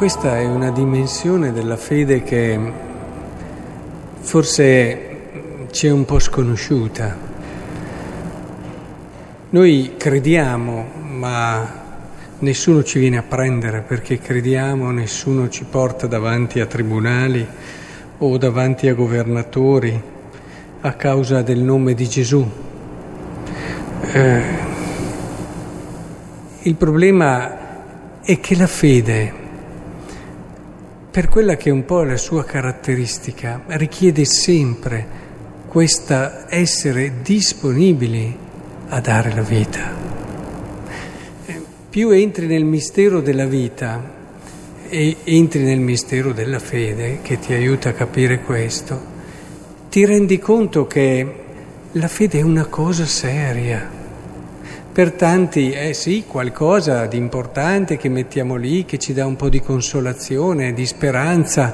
questa è una dimensione della fede che forse ci è un po' sconosciuta. Noi crediamo, ma nessuno ci viene a prendere perché crediamo, nessuno ci porta davanti a tribunali o davanti a governatori a causa del nome di Gesù. Eh, il problema è che la fede, per quella che è un po' la sua caratteristica, richiede sempre questa essere disponibili a dare la vita. Eh, più entri nel mistero della vita e entri nel mistero della fede, che ti aiuta a capire questo, ti rendi conto che la fede è una cosa seria. Per tanti è sì qualcosa di importante che mettiamo lì, che ci dà un po' di consolazione, di speranza,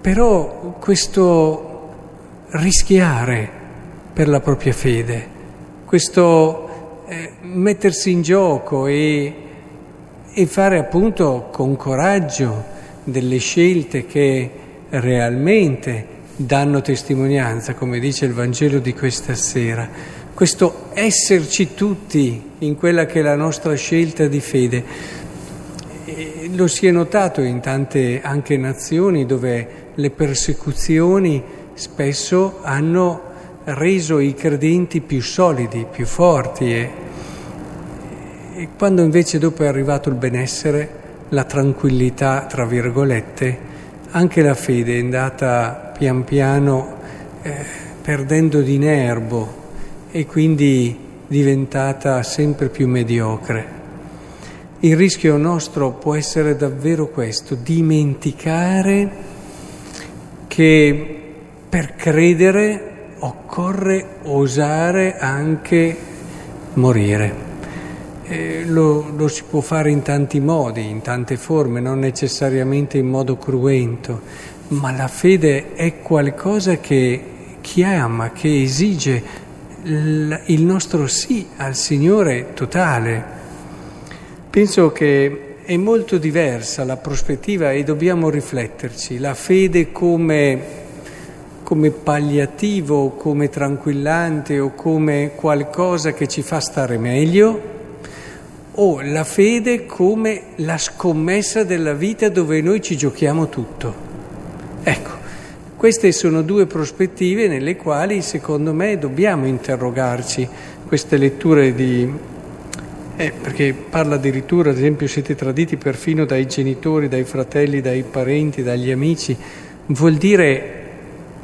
però questo rischiare per la propria fede, questo eh, mettersi in gioco e, e fare appunto con coraggio delle scelte che realmente danno testimonianza, come dice il Vangelo di questa sera. Questo esserci tutti in quella che è la nostra scelta di fede. E lo si è notato in tante anche nazioni dove le persecuzioni spesso hanno reso i credenti più solidi, più forti e, e quando invece dopo è arrivato il benessere, la tranquillità, tra virgolette, anche la fede è andata pian piano eh, perdendo di nervo e quindi diventata sempre più mediocre. Il rischio nostro può essere davvero questo, dimenticare che per credere occorre osare anche morire. Eh, lo, lo, si può fare in tanti modi, in tante forme, non necessariamente in modo cruento, ma la fede è qualcosa che chiama, che esige il nostro sì al Signore totale. Penso che è molto diversa la prospettiva e dobbiamo rifletterci. La fede come, come palliativo, come tranquillante o come qualcosa che ci fa stare meglio o la fede come la scommessa della vita dove noi ci giochiamo tutto. Ecco, queste sono due prospettive nelle quali secondo me dobbiamo interrogarci. Queste letture di... Eh, perché parla addirittura, ad esempio, siete traditi perfino dai genitori, dai fratelli, dai parenti, dagli amici, vuol dire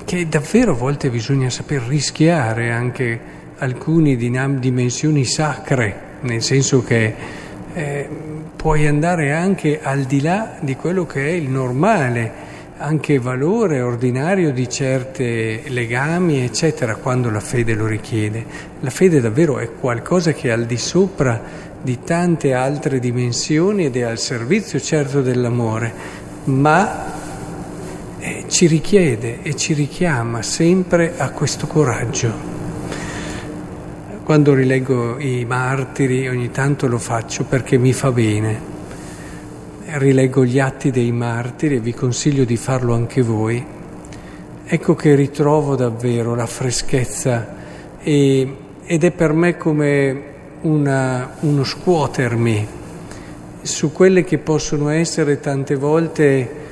che davvero a volte bisogna saper rischiare anche alcune dimensioni sacre, nel senso che eh, puoi andare anche al di là di quello che è il normale anche valore ordinario di certi legami, eccetera, quando la fede lo richiede. La fede davvero è qualcosa che è al di sopra di tante altre dimensioni ed è al servizio certo dell'amore, ma eh, ci richiede e ci richiama sempre a questo coraggio. Quando rileggo i martiri ogni tanto lo faccio perché mi fa bene rileggo gli atti dei martiri e vi consiglio di farlo anche voi, ecco che ritrovo davvero la freschezza e, ed è per me come una, uno scuotermi su quelle che possono essere tante volte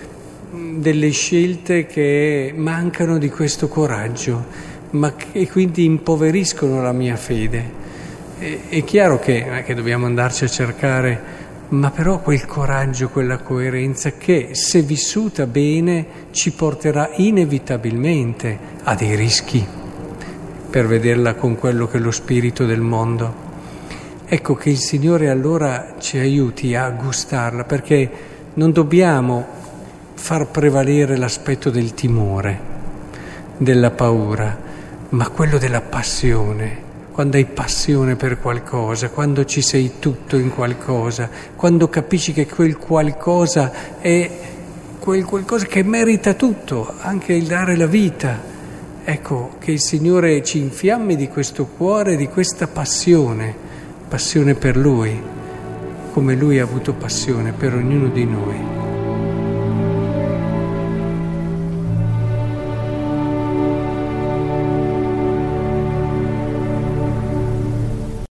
delle scelte che mancano di questo coraggio, ma che quindi impoveriscono la mia fede. È, chiaro che, che dobbiamo andarci a cercare ma però quel coraggio, quella coerenza che se vissuta bene ci porterà inevitabilmente a dei rischi per vederla con quello che è lo spirito del mondo. Ecco che il Signore allora ci aiuti a gustarla perché non dobbiamo far prevalere l'aspetto del timore, della paura, ma quello della passione quando hai passione per qualcosa, quando ci sei tutto in qualcosa, quando capisci che quel qualcosa è quel qualcosa che merita tutto, anche il dare la vita. Ecco, che il Signore ci infiammi di questo cuore, di questa passione, passione per Lui. come lui ha avuto passione per ognuno di noi.